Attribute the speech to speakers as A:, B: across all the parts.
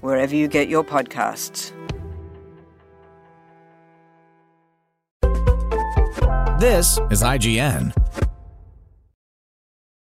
A: wherever you get your podcasts.
B: This is IGN.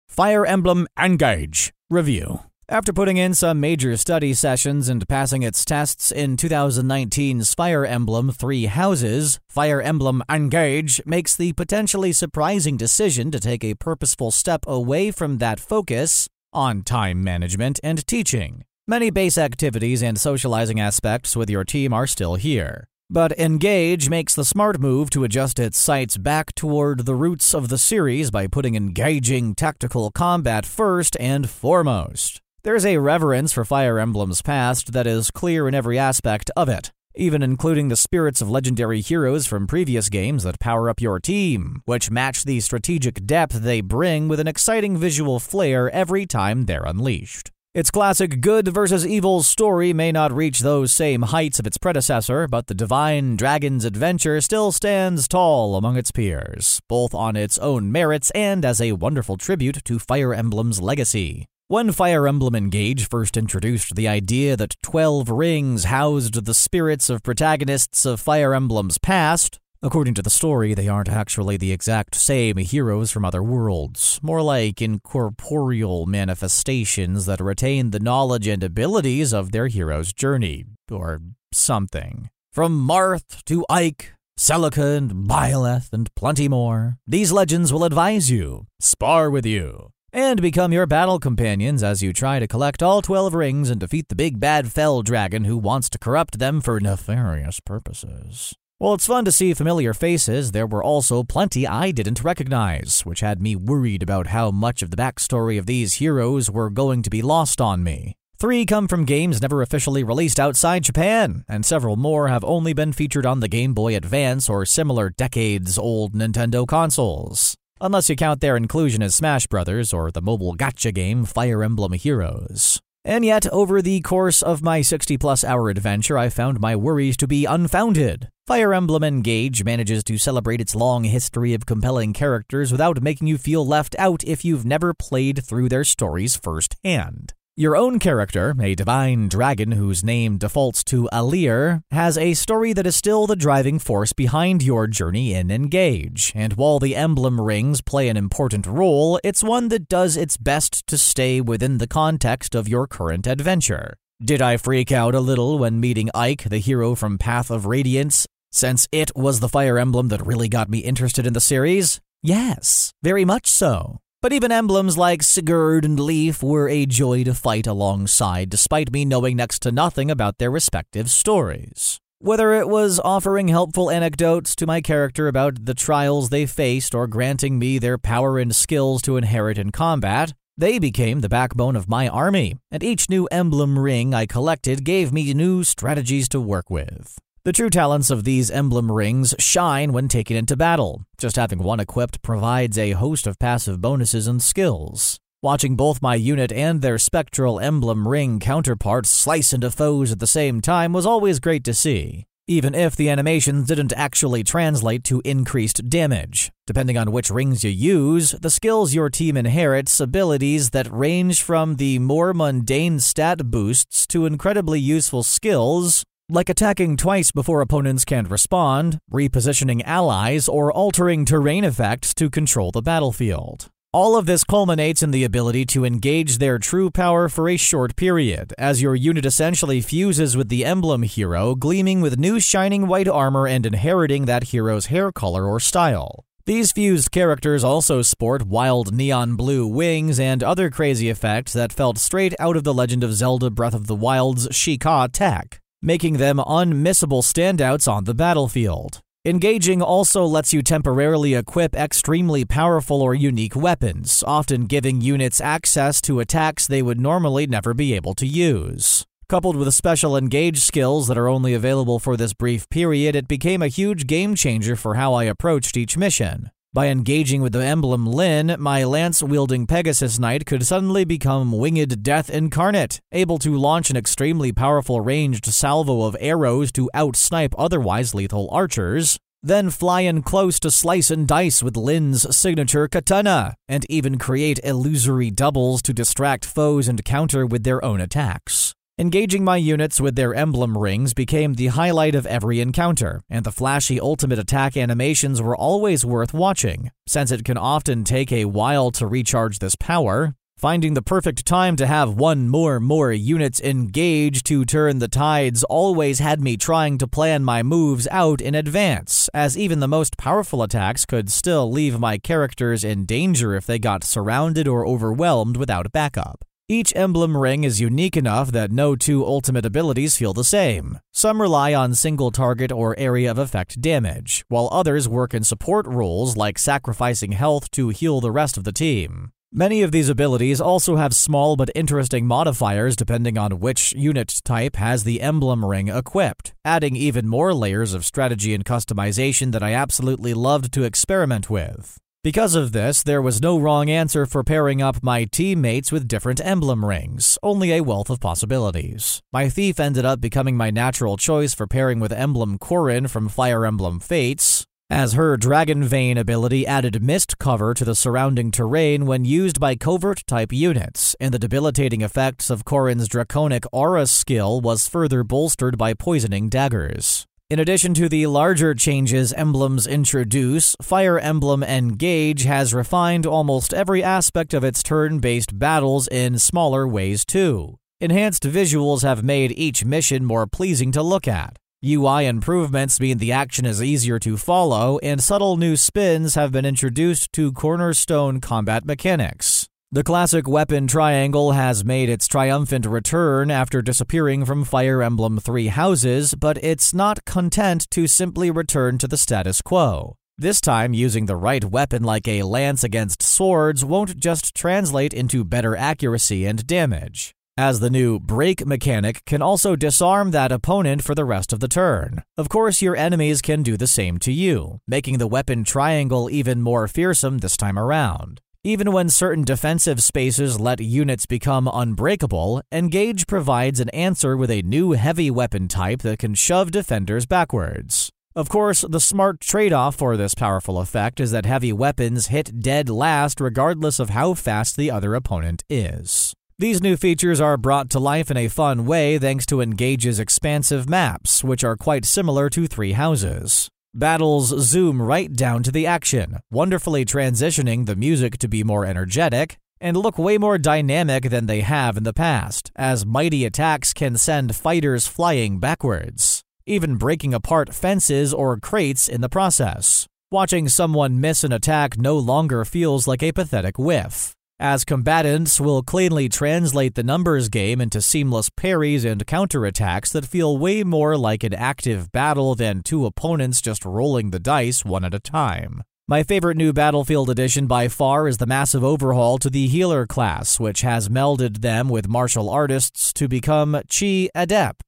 B: Fire Emblem Engage Review. After putting in some major study sessions and passing its tests in 2019's Fire Emblem Three Houses, Fire Emblem Engage makes the potentially surprising decision to take a purposeful step away from that focus on time management and teaching. Many base activities and socializing aspects with your team are still here. But Engage makes the smart move to adjust its sights back toward the roots of the series by putting engaging tactical combat first and foremost. There's a reverence for Fire Emblem's past that is clear in every aspect of it, even including the spirits of legendary heroes from previous games that power up your team, which match the strategic depth they bring with an exciting visual flair every time they're unleashed. Its classic good versus evil story may not reach those same heights of its predecessor, but the Divine Dragon's adventure still stands tall among its peers, both on its own merits and as a wonderful tribute to Fire Emblem's legacy. When Fire Emblem Engage first introduced the idea that 12 rings housed the spirits of protagonists of Fire Emblem's past, According to the story, they aren't actually the exact same heroes from other worlds, more like incorporeal manifestations that retain the knowledge and abilities of their hero's journey, or something. From Marth to Ike, Celica and Byleth, and plenty more, these legends will advise you, spar with you, and become your battle companions as you try to collect all 12 rings and defeat the big bad fell dragon who wants to corrupt them for nefarious purposes. While it's fun to see familiar faces, there were also plenty I didn't recognize, which had me worried about how much of the backstory of these heroes were going to be lost on me. Three come from games never officially released outside Japan, and several more have only been featured on the Game Boy Advance or similar decades old Nintendo consoles. Unless you count their inclusion as Smash Bros. or the mobile gacha game Fire Emblem Heroes. And yet, over the course of my 60 plus hour adventure, I found my worries to be unfounded. Fire Emblem Engage manages to celebrate its long history of compelling characters without making you feel left out if you've never played through their stories firsthand. Your own character, a divine dragon whose name defaults to Alear, has a story that is still the driving force behind your journey in Engage, and while the emblem rings play an important role, it's one that does its best to stay within the context of your current adventure. Did I freak out a little when meeting Ike, the hero from Path of Radiance, since it was the fire emblem that really got me interested in the series? Yes, very much so. But even emblems like Sigurd and Leif were a joy to fight alongside, despite me knowing next to nothing about their respective stories. Whether it was offering helpful anecdotes to my character about the trials they faced or granting me their power and skills to inherit in combat, they became the backbone of my army, and each new emblem ring I collected gave me new strategies to work with. The true talents of these emblem rings shine when taken into battle. Just having one equipped provides a host of passive bonuses and skills. Watching both my unit and their spectral emblem ring counterparts slice into foes at the same time was always great to see, even if the animations didn't actually translate to increased damage. Depending on which rings you use, the skills your team inherits abilities that range from the more mundane stat boosts to incredibly useful skills like attacking twice before opponents can respond, repositioning allies, or altering terrain effects to control the battlefield. All of this culminates in the ability to engage their true power for a short period, as your unit essentially fuses with the emblem hero, gleaming with new shining white armor and inheriting that hero's hair color or style. These fused characters also sport wild neon blue wings and other crazy effects that felt straight out of The Legend of Zelda Breath of the Wild's Sheikah tech, making them unmissable standouts on the battlefield. Engaging also lets you temporarily equip extremely powerful or unique weapons, often giving units access to attacks they would normally never be able to use. Coupled with special engage skills that are only available for this brief period, it became a huge game changer for how I approached each mission. By engaging with the emblem Lyn, my lance wielding Pegasus Knight could suddenly become Winged Death Incarnate, able to launch an extremely powerful ranged salvo of arrows to outsnipe otherwise lethal archers, then fly in close to slice and dice with Lyn's signature katana, and even create illusory doubles to distract foes and counter with their own attacks. Engaging my units with their emblem rings became the highlight of every encounter, and the flashy ultimate attack animations were always worth watching, since it can often take a while to recharge this power. Finding the perfect time to have one more more units engage to turn the tides always had me trying to plan my moves out in advance, as even the most powerful attacks could still leave my characters in danger if they got surrounded or overwhelmed without backup. Each emblem ring is unique enough that no two ultimate abilities feel the same. Some rely on single target or area of effect damage, while others work in support roles like sacrificing health to heal the rest of the team. Many of these abilities also have small but interesting modifiers depending on which unit type has the emblem ring equipped, adding even more layers of strategy and customization that I absolutely loved to experiment with. Because of this, there was no wrong answer for pairing up my teammates with different emblem rings, only a wealth of possibilities. My thief ended up becoming my natural choice for pairing with Emblem Corrin from Fire Emblem Fates, as her Dragon Vein ability added mist cover to the surrounding terrain when used by covert type units, and the debilitating effects of Corrin's Draconic Aura skill was further bolstered by poisoning daggers. In addition to the larger changes emblems introduce, Fire Emblem Engage has refined almost every aspect of its turn based battles in smaller ways too. Enhanced visuals have made each mission more pleasing to look at. UI improvements mean the action is easier to follow, and subtle new spins have been introduced to cornerstone combat mechanics. The classic weapon triangle has made its triumphant return after disappearing from Fire Emblem Three Houses, but it's not content to simply return to the status quo. This time, using the right weapon like a lance against swords won't just translate into better accuracy and damage, as the new break mechanic can also disarm that opponent for the rest of the turn. Of course, your enemies can do the same to you, making the weapon triangle even more fearsome this time around. Even when certain defensive spaces let units become unbreakable, Engage provides an answer with a new heavy weapon type that can shove defenders backwards. Of course, the smart trade off for this powerful effect is that heavy weapons hit dead last regardless of how fast the other opponent is. These new features are brought to life in a fun way thanks to Engage's expansive maps, which are quite similar to Three Houses. Battles zoom right down to the action, wonderfully transitioning the music to be more energetic and look way more dynamic than they have in the past, as mighty attacks can send fighters flying backwards, even breaking apart fences or crates in the process. Watching someone miss an attack no longer feels like a pathetic whiff as combatants will cleanly translate the numbers game into seamless parries and counterattacks that feel way more like an active battle than two opponents just rolling the dice one at a time. My favorite new Battlefield edition by far is the massive overhaul to the healer class, which has melded them with martial artists to become Qi Adepts.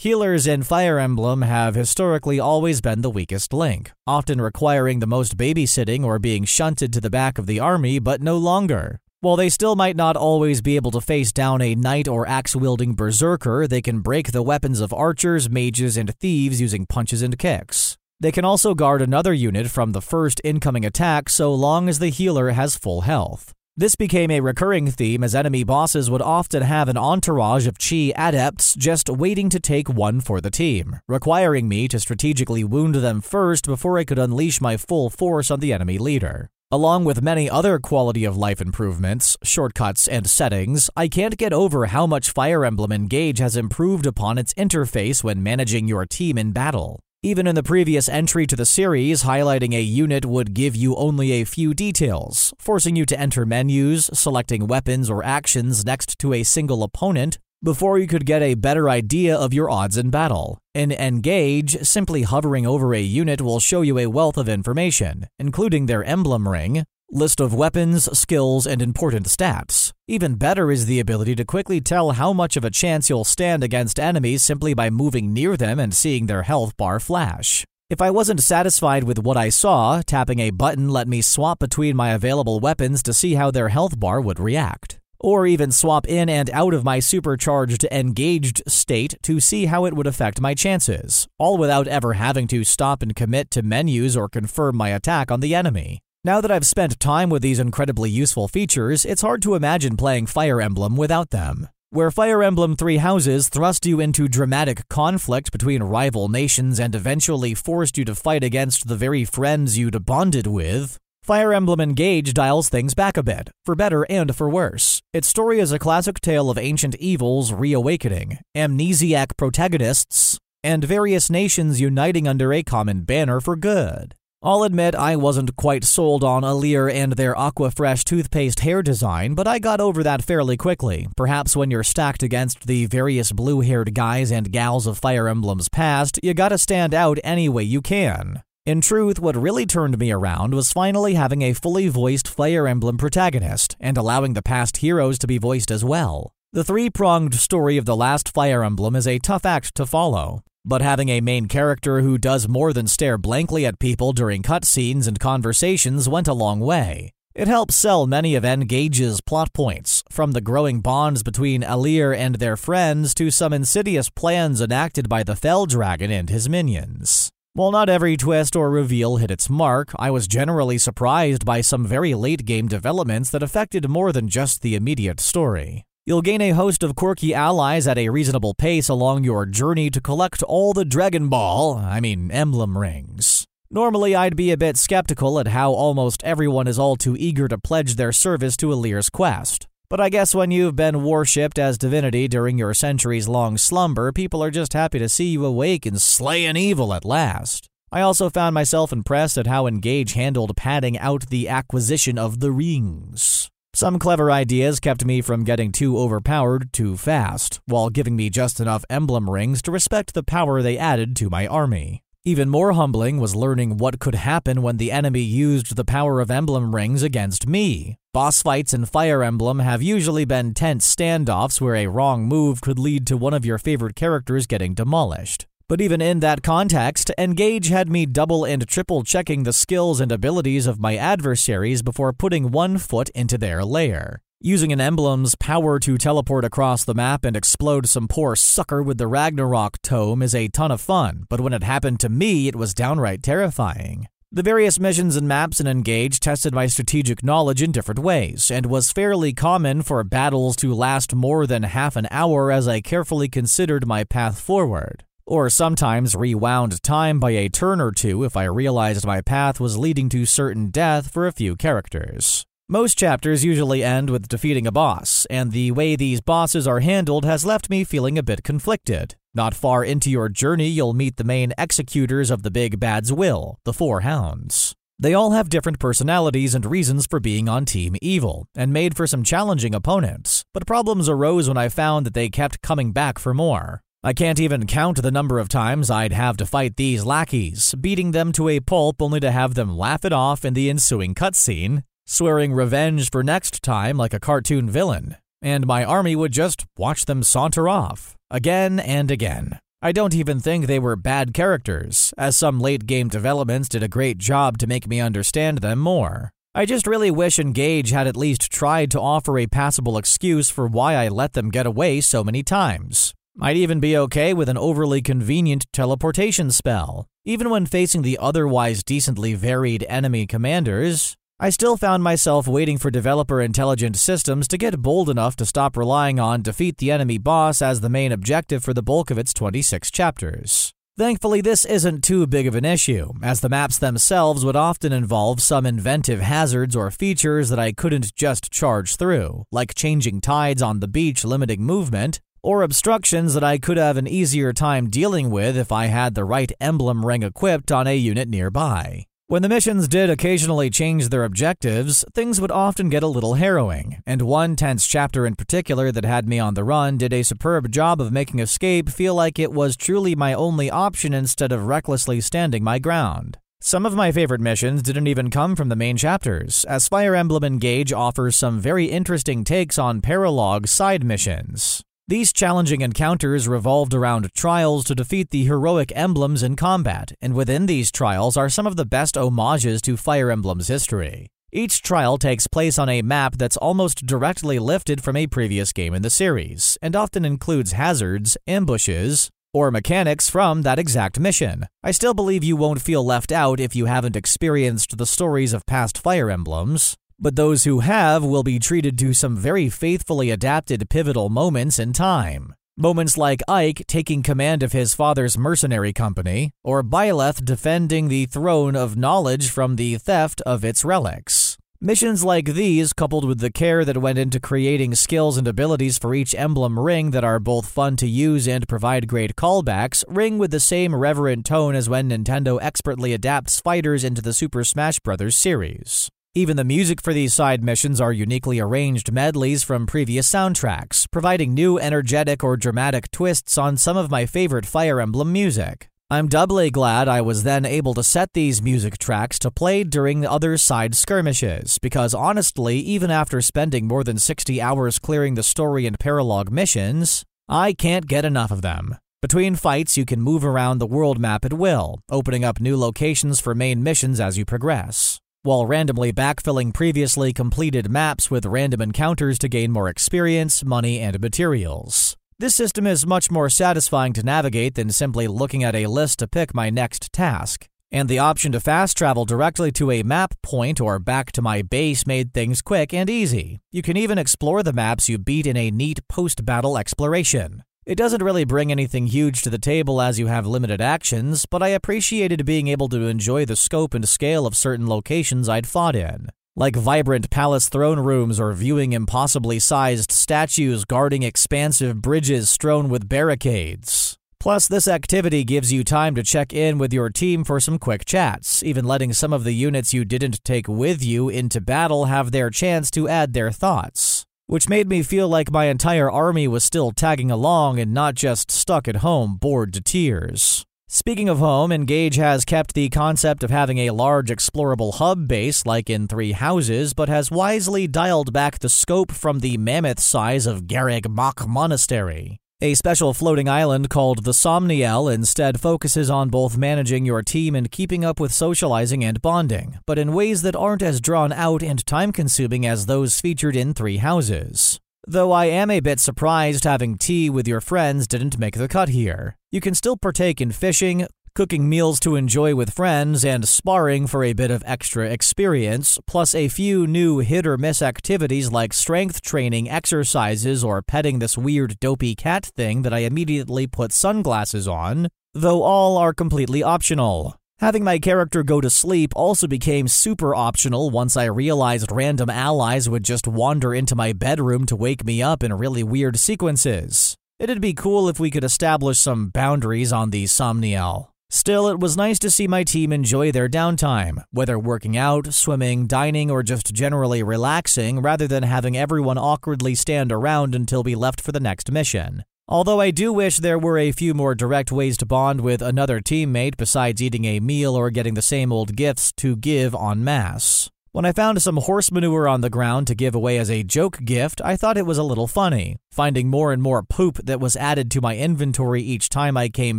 B: Healers in Fire Emblem have historically always been the weakest link, often requiring the most babysitting or being shunted to the back of the army, but no longer. While they still might not always be able to face down a knight or axe wielding berserker, they can break the weapons of archers, mages, and thieves using punches and kicks. They can also guard another unit from the first incoming attack so long as the healer has full health. This became a recurring theme as enemy bosses would often have an entourage of Qi adepts just waiting to take one for the team, requiring me to strategically wound them first before I could unleash my full force on the enemy leader. Along with many other quality of life improvements, shortcuts, and settings, I can't get over how much Fire Emblem Engage has improved upon its interface when managing your team in battle. Even in the previous entry to the series, highlighting a unit would give you only a few details, forcing you to enter menus, selecting weapons or actions next to a single opponent, before you could get a better idea of your odds in battle. In Engage, simply hovering over a unit will show you a wealth of information, including their emblem ring, list of weapons, skills, and important stats. Even better is the ability to quickly tell how much of a chance you'll stand against enemies simply by moving near them and seeing their health bar flash. If I wasn't satisfied with what I saw, tapping a button let me swap between my available weapons to see how their health bar would react. Or even swap in and out of my supercharged engaged state to see how it would affect my chances, all without ever having to stop and commit to menus or confirm my attack on the enemy. Now that I've spent time with these incredibly useful features, it's hard to imagine playing Fire Emblem without them. Where Fire Emblem Three Houses thrust you into dramatic conflict between rival nations and eventually forced you to fight against the very friends you'd bonded with, Fire Emblem Engage dials things back a bit, for better and for worse. Its story is a classic tale of ancient evils reawakening, amnesiac protagonists, and various nations uniting under a common banner for good. I'll admit I wasn't quite sold on Alear and their Aquafresh toothpaste hair design, but I got over that fairly quickly. Perhaps when you're stacked against the various blue haired guys and gals of Fire Emblem's past, you gotta stand out any way you can. In truth, what really turned me around was finally having a fully voiced Fire Emblem protagonist and allowing the past heroes to be voiced as well. The three pronged story of the last Fire Emblem is a tough act to follow, but having a main character who does more than stare blankly at people during cutscenes and conversations went a long way. It helps sell many of Engage's plot points, from the growing bonds between Alear and their friends to some insidious plans enacted by the Fell Dragon and his minions. While not every twist or reveal hit its mark, I was generally surprised by some very late game developments that affected more than just the immediate story. You'll gain a host of quirky allies at a reasonable pace along your journey to collect all the Dragon Ball, I mean, emblem rings. Normally, I'd be a bit skeptical at how almost everyone is all too eager to pledge their service to Alear's quest. But I guess when you've been worshipped as divinity during your centuries long slumber, people are just happy to see you awake and slaying evil at last. I also found myself impressed at how Engage handled padding out the acquisition of the rings. Some clever ideas kept me from getting too overpowered too fast, while giving me just enough emblem rings to respect the power they added to my army. Even more humbling was learning what could happen when the enemy used the power of emblem rings against me. Boss fights in Fire Emblem have usually been tense standoffs where a wrong move could lead to one of your favorite characters getting demolished. But even in that context, Engage had me double and triple checking the skills and abilities of my adversaries before putting one foot into their lair. Using an emblem's power to teleport across the map and explode some poor sucker with the Ragnarok tome is a ton of fun, but when it happened to me, it was downright terrifying. The various missions and maps in Engage tested my strategic knowledge in different ways, and was fairly common for battles to last more than half an hour as I carefully considered my path forward or sometimes rewound time by a turn or two if I realized my path was leading to certain death for a few characters. Most chapters usually end with defeating a boss, and the way these bosses are handled has left me feeling a bit conflicted. Not far into your journey, you'll meet the main executors of the Big Bad's will, the Four Hounds. They all have different personalities and reasons for being on Team Evil, and made for some challenging opponents, but problems arose when I found that they kept coming back for more. I can't even count the number of times I'd have to fight these lackeys, beating them to a pulp only to have them laugh it off in the ensuing cutscene, swearing revenge for next time like a cartoon villain, and my army would just watch them saunter off, again and again. I don't even think they were bad characters, as some late game developments did a great job to make me understand them more. I just really wish Engage had at least tried to offer a passable excuse for why I let them get away so many times. Might even be okay with an overly convenient teleportation spell. Even when facing the otherwise decently varied enemy commanders, I still found myself waiting for developer intelligent systems to get bold enough to stop relying on defeat the enemy boss as the main objective for the bulk of its 26 chapters. Thankfully, this isn't too big of an issue, as the maps themselves would often involve some inventive hazards or features that I couldn't just charge through, like changing tides on the beach limiting movement, or obstructions that I could have an easier time dealing with if I had the right emblem ring equipped on a unit nearby. When the missions did occasionally change their objectives, things would often get a little harrowing, and one tense chapter in particular that had me on the run did a superb job of making escape feel like it was truly my only option instead of recklessly standing my ground. Some of my favorite missions didn't even come from the main chapters, as Fire Emblem Engage offers some very interesting takes on paralogue side missions. These challenging encounters revolved around trials to defeat the heroic emblems in combat, and within these trials are some of the best homages to Fire Emblem's history. Each trial takes place on a map that's almost directly lifted from a previous game in the series, and often includes hazards, ambushes, or mechanics from that exact mission. I still believe you won't feel left out if you haven't experienced the stories of past Fire Emblems, but those who have will be treated to some very faithfully adapted pivotal moments in time. Moments like Ike taking command of his father's mercenary company, or Byleth defending the throne of knowledge from the theft of its relics. Missions like these, coupled with the care that went into creating skills and abilities for each emblem ring that are both fun to use and provide great callbacks, ring with the same reverent tone as when Nintendo expertly adapts fighters into the Super Smash Bros. series. Even the music for these side missions are uniquely arranged medleys from previous soundtracks, providing new energetic or dramatic twists on some of my favorite Fire Emblem music. I'm doubly glad I was then able to set these music tracks to play during the other side skirmishes, because honestly, even after spending more than 60 hours clearing the story and paralogue missions, I can't get enough of them. Between fights, you can move around the world map at will, opening up new locations for main missions as you progress while randomly backfilling previously completed maps with random encounters to gain more experience, money, and materials. This system is much more satisfying to navigate than simply looking at a list to pick my next task. And the option to fast travel directly to a map point or back to my base made things quick and easy. You can even explore the maps you beat in a neat post battle exploration. It doesn't really bring anything huge to the table as you have limited actions, but I appreciated being able to enjoy the scope and scale of certain locations I'd fought in, like vibrant palace throne rooms or viewing impossibly sized statues guarding expansive bridges strewn with barricades. Plus, this activity gives you time to check in with your team for some quick chats, even letting some of the units you didn't take with you into battle have their chance to add their thoughts which made me feel like my entire army was still tagging along and not just stuck at home bored to tears. Speaking of home, Engage has kept the concept of having a large explorable hub base like in Three Houses, but has wisely dialed back the scope from the mammoth size of Garreg Mach Monastery. A special floating island called the Somniel instead focuses on both managing your team and keeping up with socializing and bonding, but in ways that aren't as drawn out and time consuming as those featured in Three Houses. Though I am a bit surprised having tea with your friends didn't make the cut here. You can still partake in fishing, cooking meals to enjoy with friends, and sparring for a bit of extra experience, plus a few new hit or miss activities like strength training exercises or petting this weird dopey cat thing that I immediately put sunglasses on, though all are completely optional. Having my character go to sleep also became super optional once I realized random allies would just wander into my bedroom to wake me up in really weird sequences. It'd be cool if we could establish some boundaries on the Somniel. Still, it was nice to see my team enjoy their downtime, whether working out, swimming, dining, or just generally relaxing, rather than having everyone awkwardly stand around until we left for the next mission. Although I do wish there were a few more direct ways to bond with another teammate besides eating a meal or getting the same old gifts to give en masse. When I found some horse manure on the ground to give away as a joke gift, I thought it was a little funny, finding more and more poop that was added to my inventory each time I came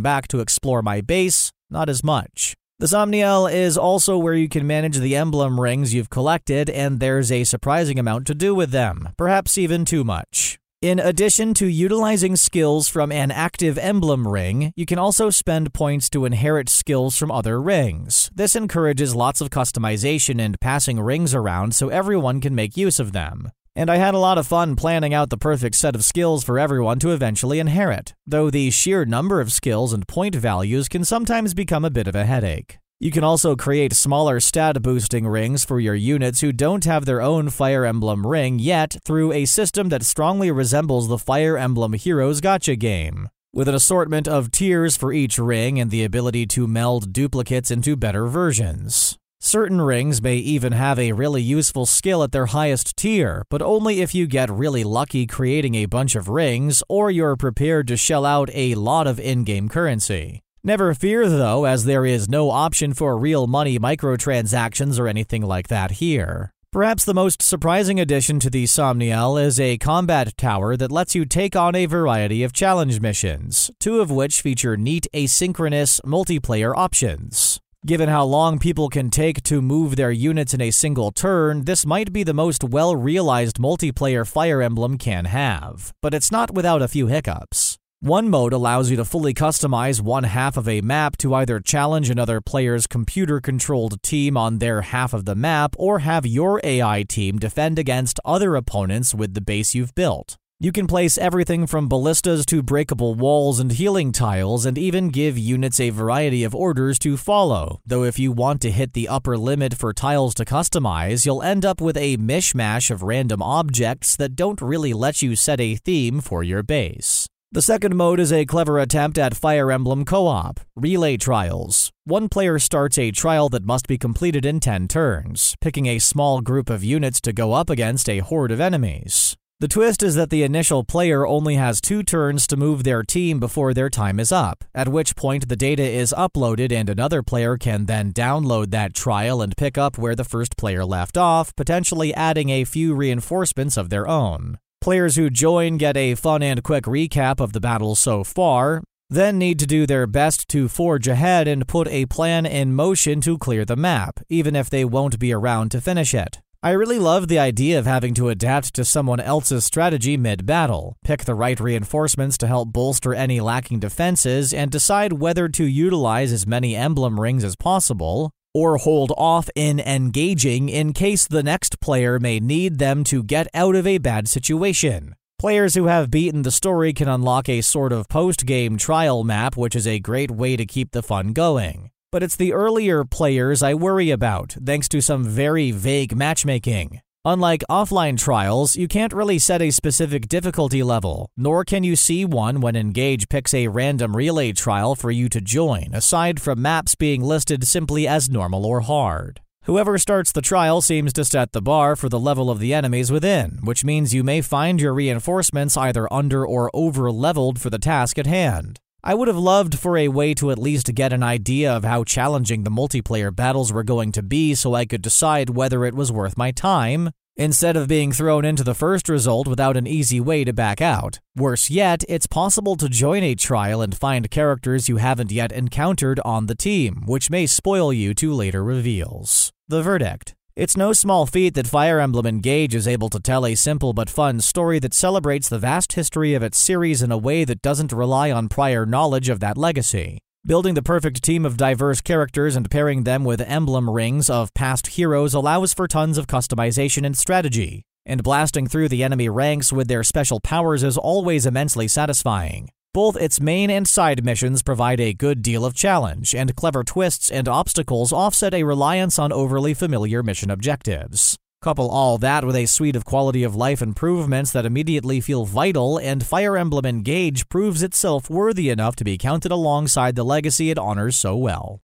B: back to explore my base, not as much. The Somniel is also where you can manage the emblem rings you've collected, and there's a surprising amount to do with them, perhaps even too much. In addition to utilizing skills from an active emblem ring, you can also spend points to inherit skills from other rings. This encourages lots of customization and passing rings around so everyone can make use of them. And I had a lot of fun planning out the perfect set of skills for everyone to eventually inherit, though the sheer number of skills and point values can sometimes become a bit of a headache. You can also create smaller stat boosting rings for your units who don't have their own Fire Emblem ring yet through a system that strongly resembles the Fire Emblem Heroes Gacha game. With an assortment of tiers for each ring and the ability to meld duplicates into better versions. Certain rings may even have a really useful skill at their highest tier, but only if you get really lucky creating a bunch of rings or you're prepared to shell out a lot of in game currency. Never fear though, as there is no option for real money microtransactions or anything like that here. Perhaps the most surprising addition to the Somniel is a combat tower that lets you take on a variety of challenge missions, two of which feature neat asynchronous multiplayer options. Given how long people can take to move their units in a single turn, this might be the most well realized multiplayer Fire Emblem can have, but it's not without a few hiccups. One mode allows you to fully customize one half of a map to either challenge another player's computer controlled team on their half of the map or have your AI team defend against other opponents with the base you've built. You can place everything from ballistas to breakable walls and healing tiles, and even give units a variety of orders to follow. Though, if you want to hit the upper limit for tiles to customize, you'll end up with a mishmash of random objects that don't really let you set a theme for your base. The second mode is a clever attempt at Fire Emblem co op relay trials. One player starts a trial that must be completed in 10 turns, picking a small group of units to go up against a horde of enemies. The twist is that the initial player only has two turns to move their team before their time is up, at which point the data is uploaded and another player can then download that trial and pick up where the first player left off, potentially adding a few reinforcements of their own. Players who join get a fun and quick recap of the battle so far, then need to do their best to forge ahead and put a plan in motion to clear the map, even if they won't be around to finish it. I really love the idea of having to adapt to someone else's strategy mid battle, pick the right reinforcements to help bolster any lacking defenses, and decide whether to utilize as many emblem rings as possible, or hold off in engaging in case the next player may need them to get out of a bad situation. Players who have beaten the story can unlock a sort of post game trial map, which is a great way to keep the fun going. But it's the earlier players I worry about, thanks to some very vague matchmaking. Unlike offline trials, you can't really set a specific difficulty level, nor can you see one when Engage picks a random relay trial for you to join, aside from maps being listed simply as normal or hard. Whoever starts the trial seems to set the bar for the level of the enemies within, which means you may find your reinforcements either under or over leveled for the task at hand. I would have loved for a way to at least get an idea of how challenging the multiplayer battles were going to be so I could decide whether it was worth my time, instead of being thrown into the first result without an easy way to back out. Worse yet, it's possible to join a trial and find characters you haven't yet encountered on the team, which may spoil you to later reveals. The verdict. It's no small feat that Fire Emblem Engage is able to tell a simple but fun story that celebrates the vast history of its series in a way that doesn't rely on prior knowledge of that legacy. Building the perfect team of diverse characters and pairing them with emblem rings of past heroes allows for tons of customization and strategy, and blasting through the enemy ranks with their special powers is always immensely satisfying. Both its main and side missions provide a good deal of challenge, and clever twists and obstacles offset a reliance on overly familiar mission objectives. Couple all that with a suite of quality of life improvements that immediately feel vital, and Fire Emblem Engage proves itself worthy enough to be counted alongside the legacy it honors so well.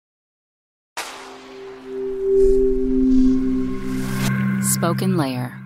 C: Spoken Layer.